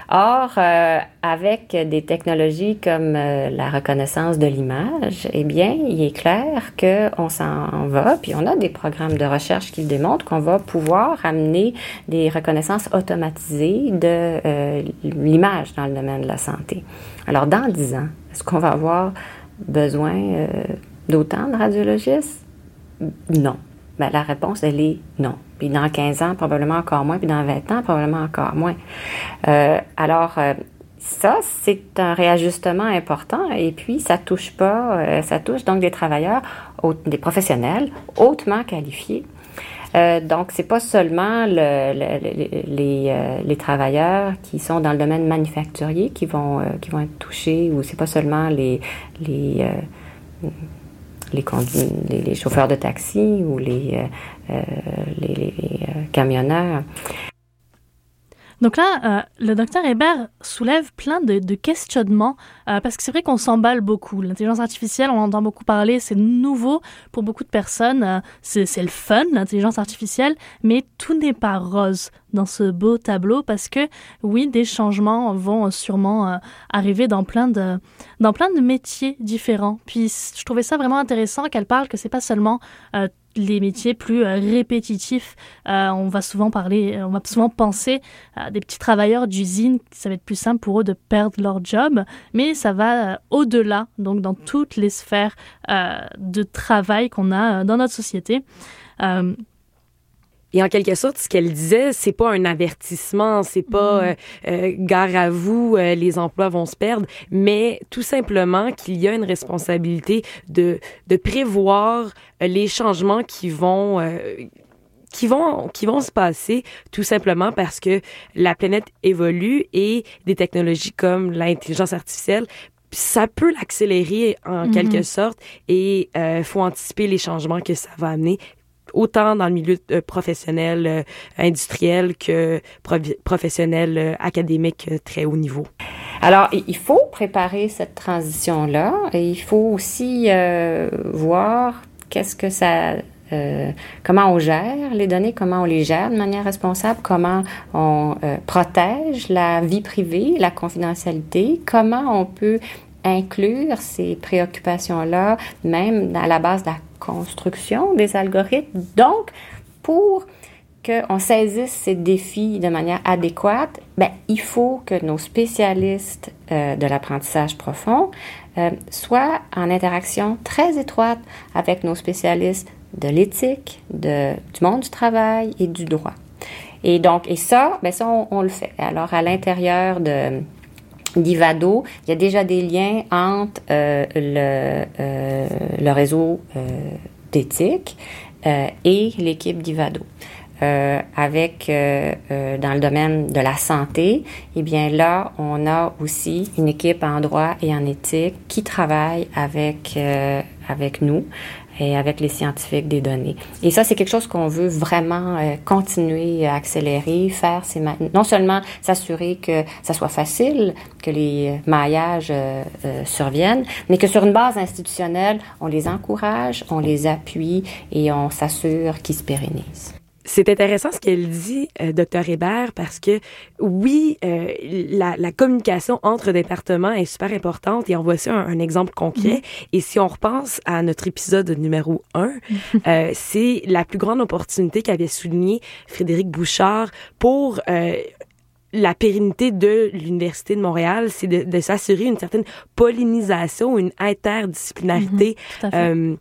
Or, euh, avec des technologies comme euh, la reconnaissance de l'image, eh bien, il est clair qu'on s'en va, puis on a des programmes de recherche qui démontrent qu'on va pouvoir amener des reconnaissances automatisées de euh, l'image dans le domaine de la santé. Alors, dans 10 ans, est-ce qu'on va avoir besoin d'autant de radiologistes? Non. Ben, la réponse, elle est non. Puis dans 15 ans, probablement encore moins. Puis dans 20 ans, probablement encore moins. Euh, alors, euh, ça, c'est un réajustement important. Et puis, ça touche pas, euh, ça touche donc des travailleurs, des professionnels hautement qualifiés. Euh, donc, c'est pas seulement le, le, les, les, travailleurs qui sont dans le domaine manufacturier qui vont, qui vont être touchés, ou c'est pas seulement les les, les, les, chauffeurs de taxi ou les, euh, les, les camionneurs. Donc là, euh, le docteur Hébert soulève plein de, questionnements euh, parce que c'est vrai qu'on s'emballe beaucoup. L'intelligence artificielle, on entend beaucoup parler, c'est nouveau pour beaucoup de personnes. Euh, c'est le fun, l'intelligence artificielle, mais tout n'est pas rose dans ce beau tableau parce que oui, des changements vont sûrement arriver dans plein de dans plein de métiers différents. Puis je trouvais ça vraiment intéressant qu'elle parle que c'est pas seulement les métiers plus euh, répétitifs. Euh, on va souvent parler, on va souvent penser à des petits travailleurs d'usine, ça va être plus simple pour eux de perdre leur job, mais ça va euh, au-delà, donc dans toutes les sphères euh, de travail qu'on a dans notre société. Euh, et en quelque sorte, ce qu'elle disait, c'est pas un avertissement, c'est pas mmh. euh, euh, gare à vous, euh, les emplois vont se perdre, mais tout simplement qu'il y a une responsabilité de de prévoir euh, les changements qui vont euh, qui vont qui vont se passer tout simplement parce que la planète évolue et des technologies comme l'intelligence artificielle ça peut l'accélérer en mmh. quelque sorte et euh, faut anticiper les changements que ça va amener autant dans le milieu euh, professionnel, euh, industriel que professionnel, euh, académique très haut niveau. Alors, il faut préparer cette transition-là et il faut aussi voir qu'est-ce que ça comment on gère les données, comment on les gère de manière responsable, comment on protège la vie privée, la confidentialité, comment on peut inclure ces préoccupations-là, même à la base de la construction des algorithmes. Donc, pour qu'on saisisse ces défis de manière adéquate, ben, il faut que nos spécialistes euh, de l'apprentissage profond euh, soient en interaction très étroite avec nos spécialistes de l'éthique, de, du monde du travail et du droit. Et donc, et ça, ben ça, on, on le fait. Alors, à l'intérieur de, d'Ivado, il y a déjà des liens entre euh, le, euh, le réseau euh, d'éthique euh, et l'équipe d'Ivado. euh, avec euh, euh, dans le domaine de la santé, eh bien là, on a aussi une équipe en droit et en éthique qui travaille avec avec nous et avec les scientifiques des données. Et ça, c'est quelque chose qu'on veut vraiment continuer à accélérer, faire. C'est non seulement s'assurer que ça soit facile, que les maillages surviennent, mais que sur une base institutionnelle, on les encourage, on les appuie et on s'assure qu'ils se pérennisent. C'est intéressant ce qu'elle dit, euh, docteur Hébert, parce que oui, euh, la, la, communication entre départements est super importante et on voit ça un, exemple concret. Mm-hmm. Et si on repense à notre épisode numéro un, euh, c'est la plus grande opportunité qu'avait souligné Frédéric Bouchard pour euh, la pérennité de l'Université de Montréal, c'est de, de s'assurer une certaine pollinisation, une interdisciplinarité. Mm-hmm. euh,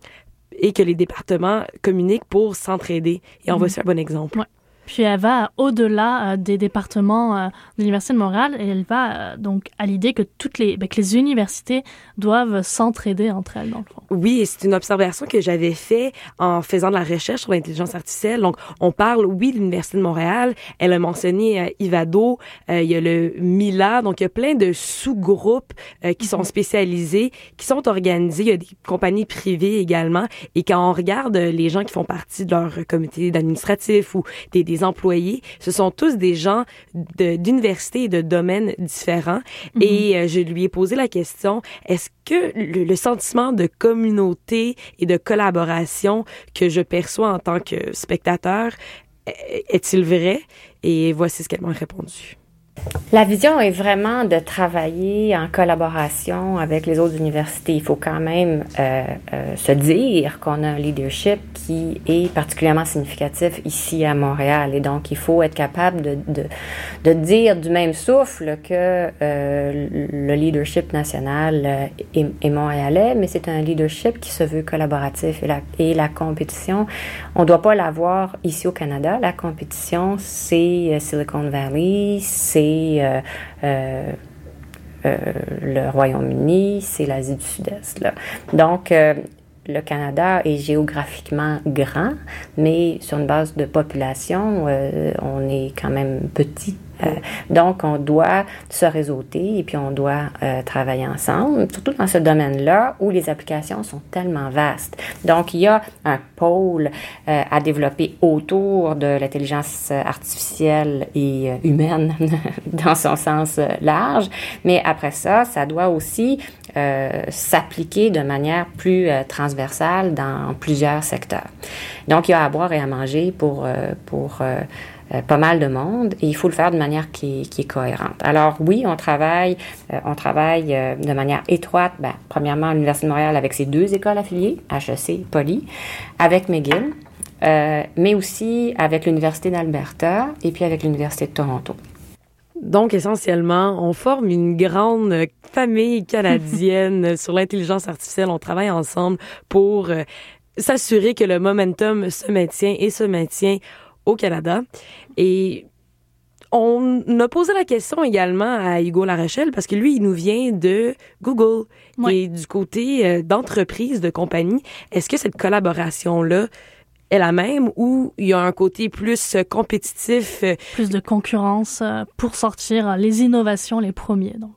et que les départements communiquent pour s'entraider. Et on voit mhm. ça un bon exemple. Puis elle va au-delà euh, des départements euh, de l'Université de Montréal et elle va euh, donc à l'idée que toutes les, ben, que les universités doivent s'entraider entre elles, dans le fond. Oui, c'est une observation que j'avais fait en faisant de la recherche sur l'intelligence artificielle. Donc, on parle, oui, de l'Université de Montréal. Elle a mentionné Ivado. il y a le Mila. Donc, il y a plein de sous-groupes qui sont mhm. spécialisés, qui sont organisés. Il y a des compagnies privées également. Et quand on regarde les gens qui font partie de leur comité d'administratif ou des des employés, ce sont tous des gens d'universités et de domaines différents. Mhm. Et euh, je lui ai posé la question, est-ce que le, sentiment de communauté et de collaboration que je perçois en tant que spectateur est-il vrai? Et voici ce qu'elle m'a répondu. La vision est vraiment de travailler en collaboration avec les autres universités. Il faut quand même euh, euh, se dire qu'on a un leadership qui est particulièrement significatif ici à Montréal. Et donc, il faut être capable de, dire du même souffle que euh, le leadership national est, montréalais, mais c'est un leadership qui se veut collaboratif. Et la, et la compétition, on ne doit pas l'avoir ici au Canada. La compétition, c'est Silicon Valley, c'est euh, euh, euh, le Royaume-Uni, c'est l'Asie du Sud-Est. Donc, le Canada est géographiquement grand, mais sur une base de population, on est quand même petit euh, donc, on doit se réseauter et puis on doit euh, travailler ensemble, surtout dans ce domaine-là où les applications sont tellement vastes. Donc, il y a un pôle euh, à développer autour de l'intelligence artificielle et humaine (laughs) dans son sens large, mais après ça, ça doit aussi s'appliquer de manière plus transversale dans plusieurs secteurs. Donc, il y a à boire et à manger pour, pour euh, pas mal de monde et il faut le faire de manière qui, qui est cohérente. Alors oui, on travaille, euh, on travaille euh, de manière étroite, ben, premièrement à l'Université de Montréal avec ses deux écoles affiliées, HEC, Poly, avec McGill, mais aussi avec l'Université d'Alberta et puis avec l'Université de Toronto. Donc, essentiellement, on forme une grande famille canadienne (laughs) sur l'intelligence artificielle. On travaille ensemble pour s'assurer que le momentum se maintient et se maintient au Canada. Et on a posé la question également à Hugo Larochelle parce que lui, il nous vient de Google et du côté euh, d'entreprise, de compagnie. Est-ce que cette collaboration-là est la même ou il y a un côté plus compétitif? Euh, plus de concurrence euh, pour sortir les innovations les premiers. Donc.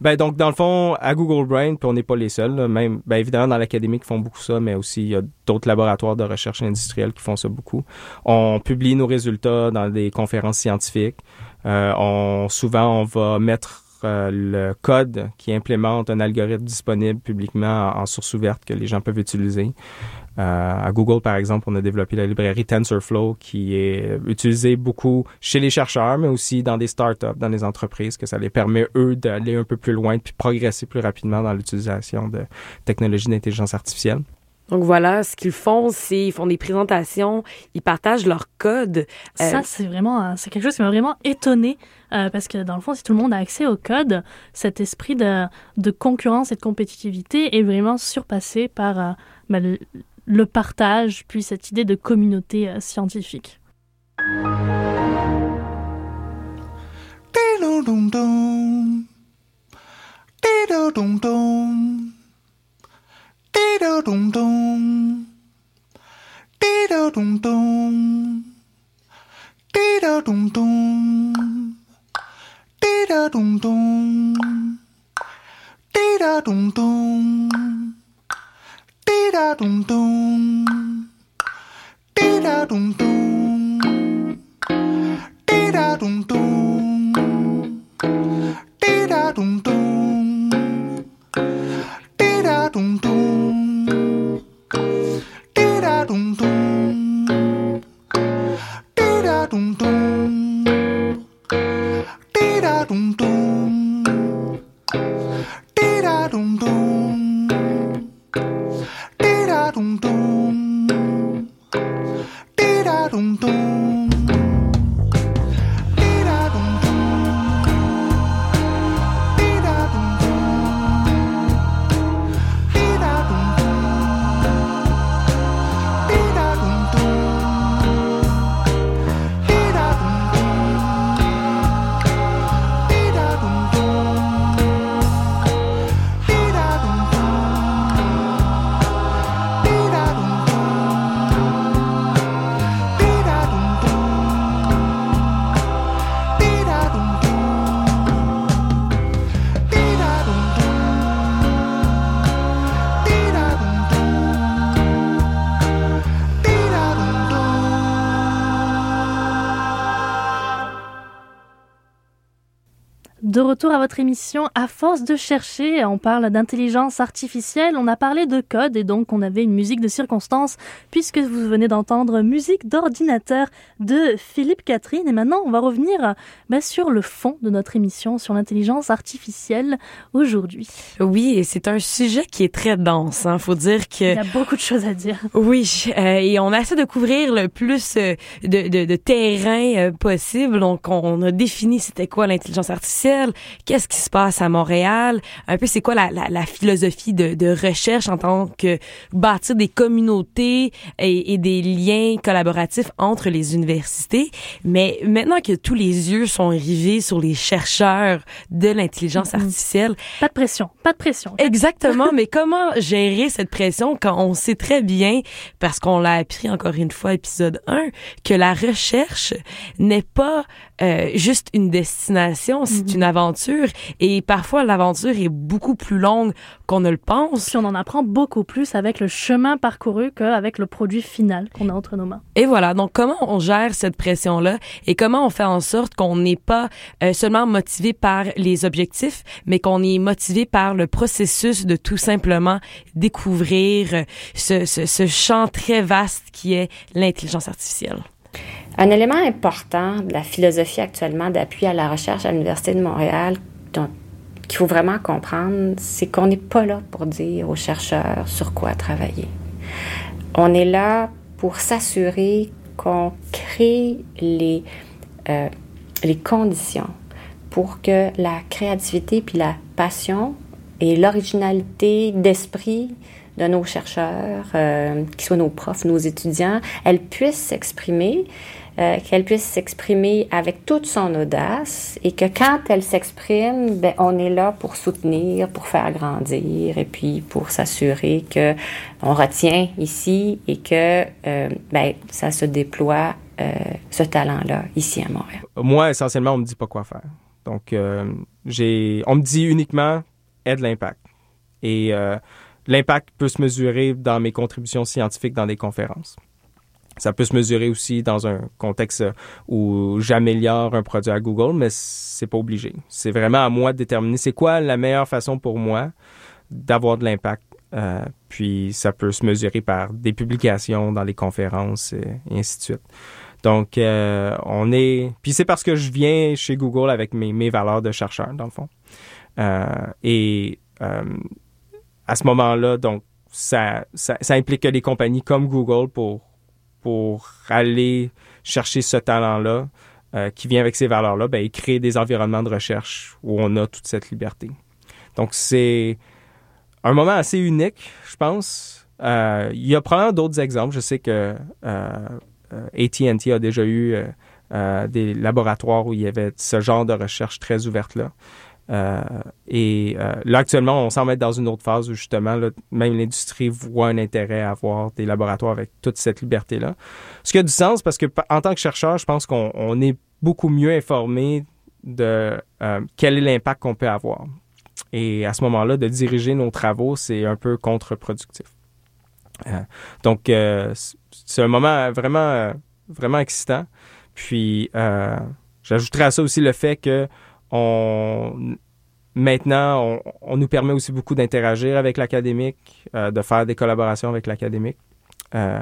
Ben, donc, dans le fond, à Google Brain, puis on n'est pas les seuls, même, ben, évidemment, dans l'académie qui font beaucoup ça, mais aussi, il y a d'autres laboratoires de recherche industrielle qui font ça beaucoup. On publie nos résultats dans des conférences scientifiques. Euh, on, souvent, on va mettre euh, le code qui implémente un algorithme disponible publiquement en, en source ouverte que les gens peuvent utiliser. Euh, à Google, par exemple, on a développé la librairie TensorFlow qui est utilisée beaucoup chez les chercheurs, mais aussi dans des startups, dans les entreprises, que ça les permet, eux, d'aller un peu plus loin puis progresser plus rapidement dans l'utilisation de technologies d'intelligence artificielle. Donc voilà, ce qu'ils font, c'est ils font des présentations, ils partagent leur code. Euh, ça, c'est vraiment, c'est quelque chose qui m'a vraiment étonné euh, parce que dans le fond, si tout le monde a accès au code, cet esprit de, de concurrence et de compétitivité est vraiment surpassé par euh, ben, le partage, puis cette idée de communauté euh, scientifique. 띠라롱동 띠라롱동 émission, à force de chercher, on parle d'intelligence artificielle, on a parlé de code et donc on avait une musique de circonstance puisque vous venez d'entendre musique d'ordinateur de Philippe Catherine et maintenant on va revenir bah, sur le fond de notre émission sur l'intelligence artificielle aujourd'hui. Oui, et c'est un sujet qui est très dense. Hein. Faut dire que Il y a beaucoup de choses à dire. Oui, euh, et on essaie de couvrir le plus euh, de, de, de terrain euh, possible. Donc, on a défini c'était quoi l'intelligence artificielle, qu'est-ce qui se passe à Montréal, un peu c'est quoi la, la, la philosophie de, de recherche en tant que bâtir des communautés et, et des liens collaboratifs entre les universités? Mais maintenant que tous les yeux sont rivés sur les chercheurs de l'intelligence artificielle, Pas de pression, pas de pression. (laughs) Exactement, mais comment gérer cette pression quand on sait très bien, parce qu'on l'a appris encore une fois, épisode 1, que la recherche n'est pas euh, juste une destination, c'est une aventure, et parfois l'aventure est beaucoup plus longue qu'on ne le pense. Puis on en apprend beaucoup plus avec le chemin parcouru qu'avec le produit final qu'on a entre nos mains. Et voilà, donc comment on gère cette pression-là et comment on fait en sorte qu'on n'est pas euh, seulement motivé par les objectifs, mais qu'on est motivé par le processus de tout simplement découvrir euh, ce, ce, ce champ très vaste qui est l'intelligence artificielle? Un élément important de la philosophie actuellement d'appui à la recherche à l'Université de Montréal, qu'il faut vraiment comprendre, c'est qu'on n'est pas là pour dire aux chercheurs sur quoi travailler. On est là pour s'assurer qu'on crée les, euh, les conditions pour que la créativité puis la passion et l'originalité d'esprit de nos chercheurs, euh, qu'ils soient nos profs, nos étudiants, elles puissent s'exprimer, euh, qu'elles puissent s'exprimer avec toute son audace et que quand elles s'expriment, ben, on est là pour soutenir, pour faire grandir et puis pour s'assurer que on retient ici et que euh, ben, ça se déploie, euh, ce talent-là, ici à Montréal. Moi, essentiellement, on me dit pas quoi faire. Donc, j'ai, on me dit uniquement aide l'impact. Et l'impact peut se mesurer dans mes contributions scientifiques dans des conférences. Ça peut se mesurer aussi dans un contexte où j'améliore un produit à Google, mais c'est pas obligé. C'est vraiment à moi de déterminer c'est quoi la meilleure façon pour moi d'avoir de l'impact. Euh, puis ça peut se mesurer par des publications dans les conférences et, et ainsi de suite. Donc, euh, on est. Puis c'est parce que je viens chez Google avec mes, mes valeurs de chercheur, dans le fond. Euh, et euh, à ce moment-là, donc, ça, ça, ça implique que les compagnies comme Google, pour, pour aller chercher ce talent-là, euh, qui vient avec ces valeurs-là, ben, ils créent des environnements de recherche où on a toute cette liberté. Donc, c'est un moment assez unique, je pense. Euh, il y a probablement d'autres exemples. Je sais que euh, AT&T a déjà eu des laboratoires où il y avait ce genre de recherche très ouverte-là. Euh, et euh, là, actuellement, on semble être dans une autre phase où justement, là, même l'industrie voit un intérêt à avoir des laboratoires avec toute cette liberté-là. Ce qui a du sens parce que en tant que chercheur, je pense qu'on on est beaucoup mieux informé de euh, quel est l'impact qu'on peut avoir. Et à ce moment-là, de diriger nos travaux, c'est un peu contre-productif. Euh, donc, euh, c'est un moment vraiment, euh, vraiment excitant. Puis, j'ajouterais à ça aussi le fait que on, maintenant, on, nous permet aussi beaucoup d'interagir avec l'académique, euh, de faire des collaborations avec l'académique. Euh,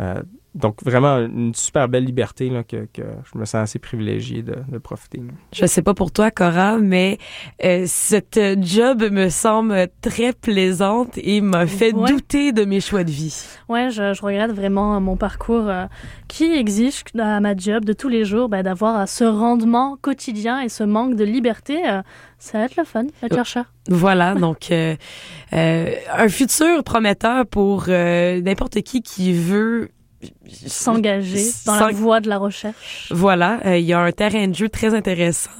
euh, donc, vraiment, une super belle liberté là, que, que je me sens assez privilégié de, de profiter. là. Je sais pas pour toi, Cora, mais euh, cette job me semble très plaisante et m'a fait Ouais. douter de mes choix de vie. Ouais, je, je regrette vraiment mon parcours euh, qui exige à ma job de tous les jours bah, d'avoir ce rendement quotidien et ce manque de liberté. euh, ça va être le fun, être chercheur. Voilà, (laughs) donc euh, euh, un futur prometteur pour euh, n'importe qui qui veut S'engager dans la voie de la recherche. Voilà, euh, il y a un terrain de jeu très intéressant.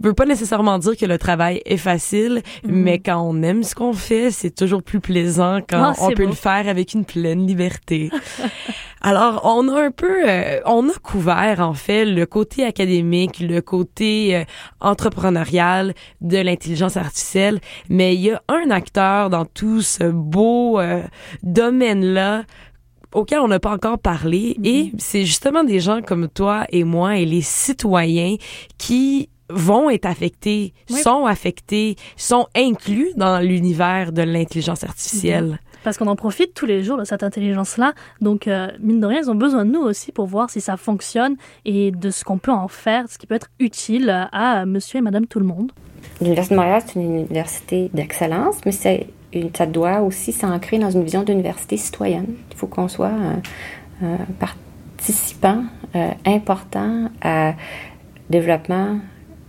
Je veux pas nécessairement dire que le travail est facile, Mhm. mais quand on aime ce qu'on fait, c'est toujours plus plaisant quand Ah, on peut beau. le faire avec une pleine liberté. (laughs) Alors, on a un peu, euh, on a couvert en fait le côté académique, le côté euh, entrepreneurial de l'intelligence artificielle, mais il y a un acteur dans tout ce beau euh, domaine-là auquel on n'a pas encore parlé et c'est justement des gens comme toi et moi et les citoyens qui vont être affectés, Oui. sont affectés, sont inclus dans l'univers de l'intelligence artificielle. Parce qu'on en profite tous les jours de cette intelligence-là. Donc, euh, mine de rien, ils ont besoin de nous aussi pour voir si ça fonctionne et de ce qu'on peut en faire, ce qui peut être utile à monsieur et madame tout le monde. L'Université de Montréal, c'est une université d'excellence, mais c'est une- ça doit aussi s'ancrer dans une vision d'université citoyenne. Il faut qu'on soit un, un participant euh, important à développement,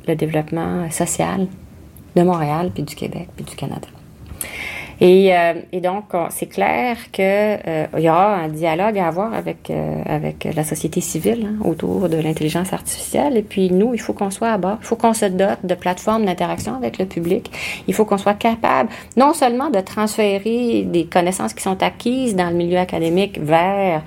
le développement social de Montréal, puis du Québec, puis du Canada. Et, euh, et donc, on- c'est clair qu'il y aura un dialogue à avoir avec, euh, avec la société civile hein, autour de l'intelligence artificielle. Et puis, nous, il faut qu'on soit à bord. Il faut qu'on se dote de plateformes d'interaction avec le public. Il faut qu'on soit capable non seulement de transférer des connaissances qui sont acquises dans le milieu académique vers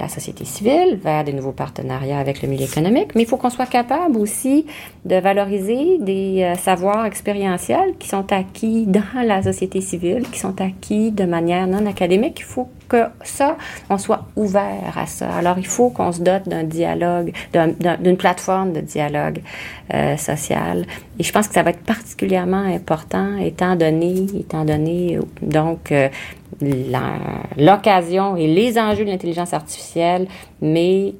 la société civile, vers des nouveaux partenariats avec le milieu économique, mais il faut qu'on soit capable aussi de valoriser des euh, savoirs expérientiels qui sont acquis dans la société civile, qui sont acquis de manière non académique. Il faut que ça, on soit ouvert à ça. Alors, il faut qu'on se dote d'un dialogue, d'un- d'un- d'une plateforme de dialogue euh, social. Et je pense que ça va être particulièrement important étant donné, étant donné, euh, donc, euh, l'occasion et les enjeux de l'intelligence artificielle, mais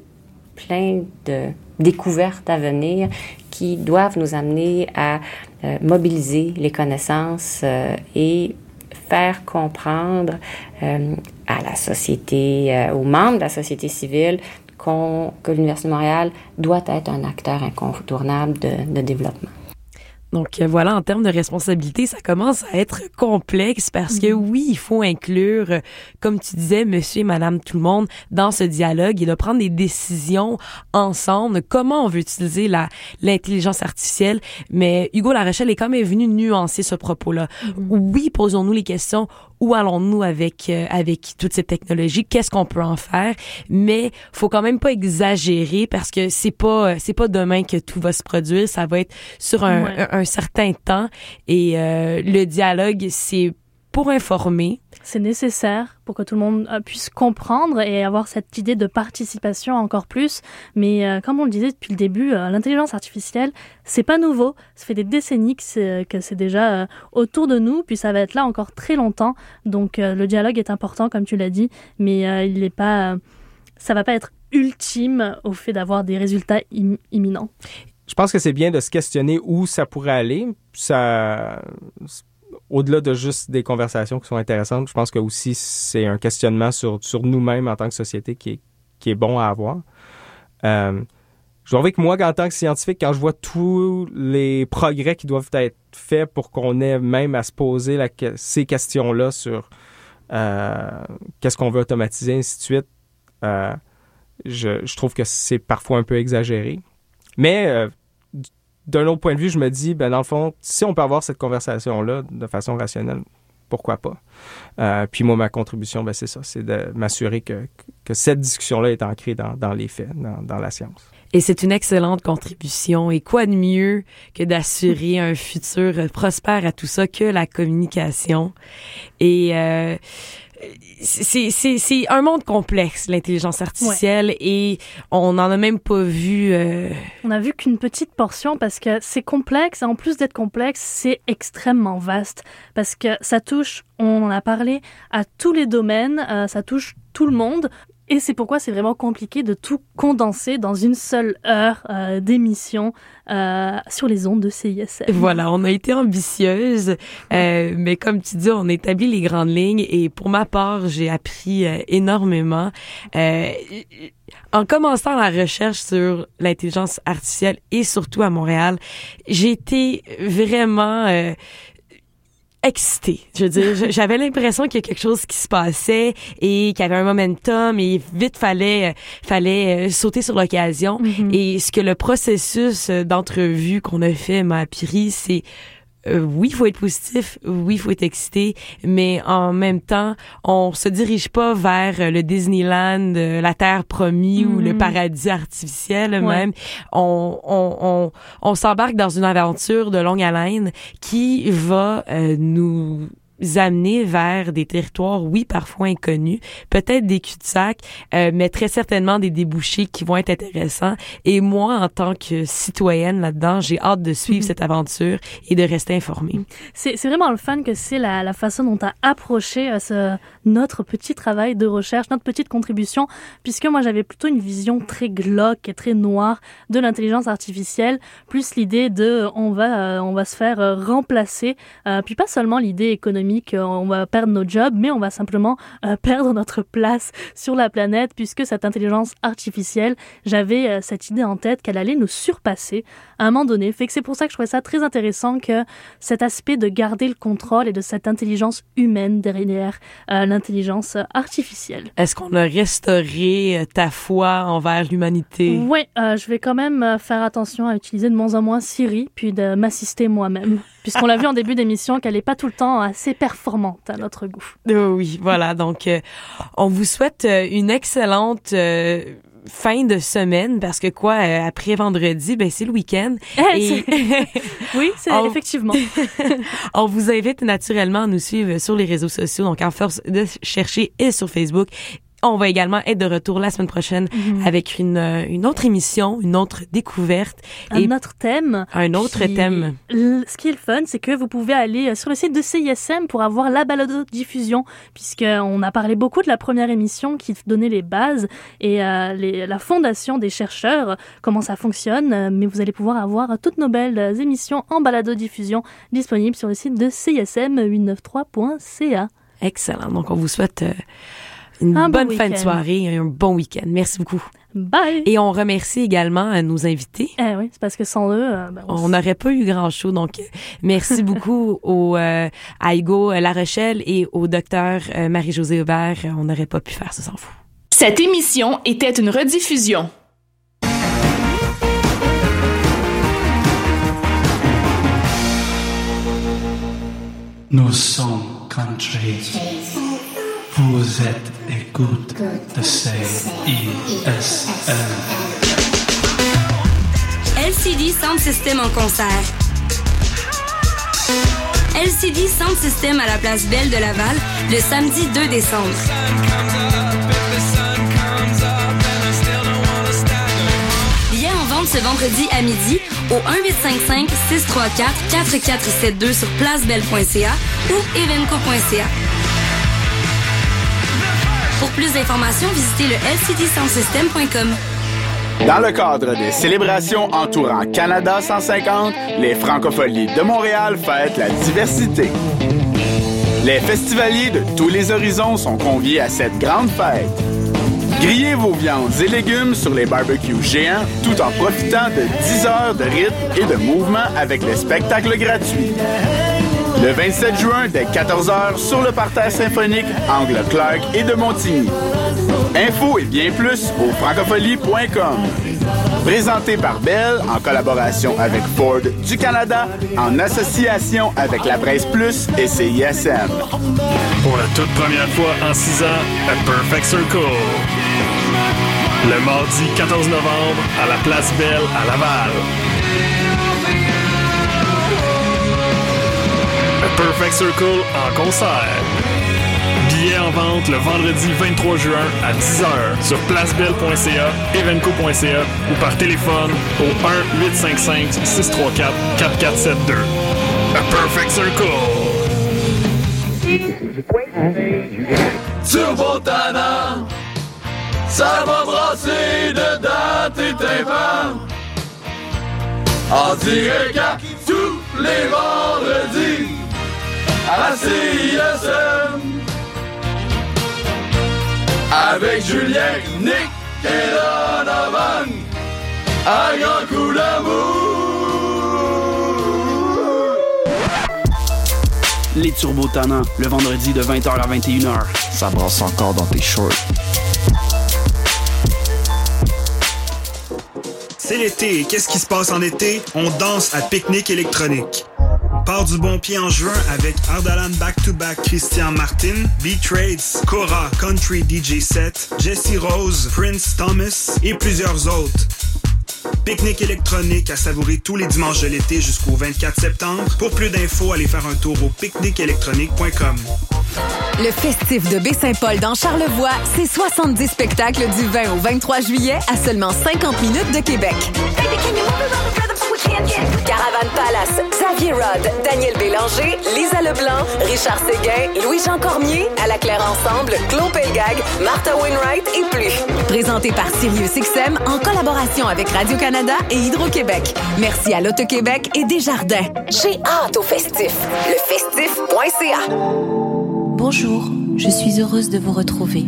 plein de découvertes à venir qui doivent nous amener à euh, mobiliser les connaissances et faire comprendre euh, à la société, euh, aux membres de la société civile, que l'Université de Montréal doit être un acteur incontournable de, de développement. Donc euh, voilà, en termes de responsabilité, ça commence à être complexe parce que oui, il faut inclure, euh, comme tu disais, monsieur et madame tout le monde dans ce dialogue et de prendre des décisions ensemble. Comment on veut utiliser la l'intelligence artificielle? Mais Hugo Larochelle est quand même venu nuancer ce propos-là. Oui, posons-nous les questions. Où allons-nous avec euh, avec toute cette technologie Qu'est-ce qu'on peut en faire? Mais faut quand même pas exagérer parce que c'est pas euh, c'est pas demain que tout va se produire. Ça va être sur un, Ouais. un, un certain temps et euh, le dialogue c'est pour informer. C'est nécessaire pour que tout le monde euh, puisse comprendre et avoir cette idée de participation encore plus. Mais euh, comme on le disait depuis le début, euh, l'intelligence artificielle, c'est pas nouveau. Ça fait des décennies que c'est, déjà autour de nous, puis ça va être là encore très longtemps. Donc le dialogue est important, comme tu l'as dit, mais il est pas, ça va pas être ultime au fait d'avoir des résultats im- imminents. Je pense que c'est bien de se questionner où ça pourrait aller. Ça, au-delà de juste des conversations qui sont intéressantes, je pense que aussi c'est un questionnement sur, sur nous-mêmes en tant que société qui est, qui est bon à avoir. Euh, je dois avouer que moi, en tant que scientifique, quand je vois tous les progrès qui doivent être faits pour qu'on ait même à se poser la ces questions-là sur euh, qu'est-ce qu'on veut automatiser, ainsi de suite, euh, je, je trouve que c'est parfois un peu exagéré. Mais euh, d'un autre point de vue, je me dis, ben dans le fond, si on peut avoir cette conversation-là de façon rationnelle, pourquoi pas? Euh, puis moi, ma contribution, ben, c'est ça, c'est de m'assurer que, que cette discussion-là est ancrée dans, dans les faits, dans, dans la science. Et c'est une excellente contribution. Et quoi de mieux que d'assurer un futur prospère à tout ça que la communication? Et euh, c'est c'est c'est un monde complexe l'intelligence artificielle et on n'en a même pas vu euh, On a vu qu'une petite portion parce que c'est complexe et en plus d'être complexe, c'est extrêmement vaste parce que ça touche, on en a parlé, à tous les domaines, euh, ça touche tout le monde. Et c'est pourquoi c'est vraiment compliqué de tout condenser dans une seule heure euh, d'émission euh, sur les ondes de CISM. Voilà, on a été ambitieuse, euh, mais comme tu dis, on a établi les grandes lignes et pour ma part, j'ai appris euh, énormément. Euh, en commençant la recherche sur l'intelligence artificielle et surtout à Montréal, j'ai été vraiment euh, excitée. Je veux dire, (laughs) j'avais l'impression qu'il y a quelque chose qui se passait et qu'il y avait un momentum et vite fallait fallait euh, sauter sur l'occasion. Et ce que le processus euh, d'entrevue qu'on a fait m'a appris, c'est euh, oui, il faut être positif, oui, il faut être excité, mais en même temps, on se dirige pas vers euh, le Disneyland, euh, la terre promise ou le Mhm. paradis artificiel Ouais. même. On, on, on, on s'embarque dans une aventure de longue haleine qui va euh, nous amener vers des territoires, oui, parfois inconnus, peut-être des cul-de-sac, euh, mais très certainement des débouchés qui vont être intéressants. Et moi, en tant que citoyenne là-dedans, j'ai hâte de suivre cette aventure et de rester informée. C'est c'est vraiment le fun que c'est la, la façon dont tu as approché euh, ce, notre petit travail de recherche, notre petite contribution, puisque moi j'avais plutôt une vision très glauque et très noire de l'intelligence artificielle, plus l'idée de euh, on va, euh, on va se faire euh, remplacer, puis pas seulement l'idée économique, on va perdre nos jobs, mais on va simplement (laughs) perdre notre place sur la planète, puisque cette intelligence artificielle, j'avais cette idée en tête qu'elle allait nous surpasser à un moment donné. Fait que c'est pour ça que je trouvais ça très intéressant que cet aspect de garder le contrôle et de cette intelligence humaine derrière euh, l'intelligence artificielle. Est-ce qu'on a restauré ta foi envers l'humanité? Oui, euh, je vais quand même euh, faire attention à utiliser de moins en moins Siri, puis de m'assister moi-même, (laughs) puisqu'on l'a vu en début d'émission qu'elle n'est pas tout le temps assez performante à notre goût. Oh oui, voilà. Donc, euh, on vous souhaite une excellente euh, fin de semaine parce que quoi, euh, après vendredi, ben c'est le week-end. (laughs) Et- (laughs) oui, c'est On- effectivement. (laughs) On vous invite naturellement à nous suivre sur les réseaux sociaux, donc en force de chercher et sur Facebook. On va également être de retour la semaine prochaine Mhm. avec une, euh, une autre émission, une autre découverte et Un autre thème. un autre thème. Ce qui est le fun, c'est que vous pouvez aller euh, sur le site de CISM pour avoir la balado-diffusion, puisqu'on a parlé beaucoup de la première émission qui donnait les bases et euh, les- la fondation des chercheurs, comment ça fonctionne, mais vous allez pouvoir avoir toutes nos belles émissions en balado-diffusion disponibles sur le site de CISM893.ca. Excellent. Donc, on vous souhaite euh, une Un bon bonne fin de soirée et un bon week-end. Merci beaucoup. Bye! Et on remercie également à nos invités. Eh oui, c'est parce que sans eux, euh, ben, on n'aurait pas eu grand show, donc euh, merci (laughs) beaucoup au euh, à Hugo euh, La Rochelle et au docteur euh, Marie-Josée Aubert. On n'aurait pas pu faire ça sans vous. Cette émission était une rediffusion. Nous sommes country. Vous êtes écoute de CISM. LCD Sound System en concert. LCD Sound System à la place Belle de Laval le samedi 2 décembre. Billets en vente ce vendredi à midi au 1855 634 4472 sur placebelle.ca ou evenco.ca. Pour plus d'informations, visitez le lcdsoundsystem.com. Dans le cadre des célébrations entourant Canada 150, les Francopholies de Montréal fêtent la diversité. Les festivaliers de tous les horizons sont conviés à cette grande fête. Grillez vos viandes et légumes sur les barbecues géants tout en profitant de 10 heures de rythme et de mouvement avec les spectacles gratuits. Le 27 juin, dès 14h, sur le parterre symphonique, Angle Clark et de Montigny. Info et bien plus au francophonie.com. Présenté par Bell en collaboration avec Ford du Canada, en association avec la Presse Plus et CISM. Pour la toute première fois en 6 ans, A Perfect Circle. Le mardi 14 novembre à la Place Belle à Laval. Circle en concert. Billets en vente le vendredi 23 juin à 10h sur placebelle.ca, evenco.ca ou par téléphone au 1-855-634-4472. A Perfect Circle. Turbo Tana, ça va brasser dedans tes tympans. En direct tous les vendredis à CISM. Avec Julien, Nick et Donovan, à grand coup d'amour. Les Turbo Tannants, le vendredi de 20h à 21h. Ça brasse encore dans tes shorts. C'est l'été et qu'est-ce qui se passe en été? On danse à pique-nique électronique. Part du bon pied en juin avec Ardalan Back-to-Back Christian Martin, B-Trades, Cora Country DJ Set, Jesse Rose, Prince Thomas et plusieurs autres. Pique-nique électronique à savourer tous les dimanches de l'été jusqu'au 24 septembre. Pour plus d'infos, allez faire un tour au pique-niqueélectronique.com. Le festif de Baie-Saint-Paul dans Charlevoix, c'est 70 spectacles du 20 au 23 juillet à seulement 50 minutes de Québec. Caravane Palace, Xavier Rod, Daniel Bélanger, Lisa Leblanc, Richard Séguin, Louis-Jean Cormier, À la Claire Ensemble, Claude Pelgag, Martha Wainwright et plus. Présenté par SiriusXM en collaboration avec Radio-Canada et Hydro-Québec. Merci à l'Auto-Québec et Desjardins. J'ai hâte au festif. Lefestif.ca Bonjour, je suis heureuse de vous retrouver.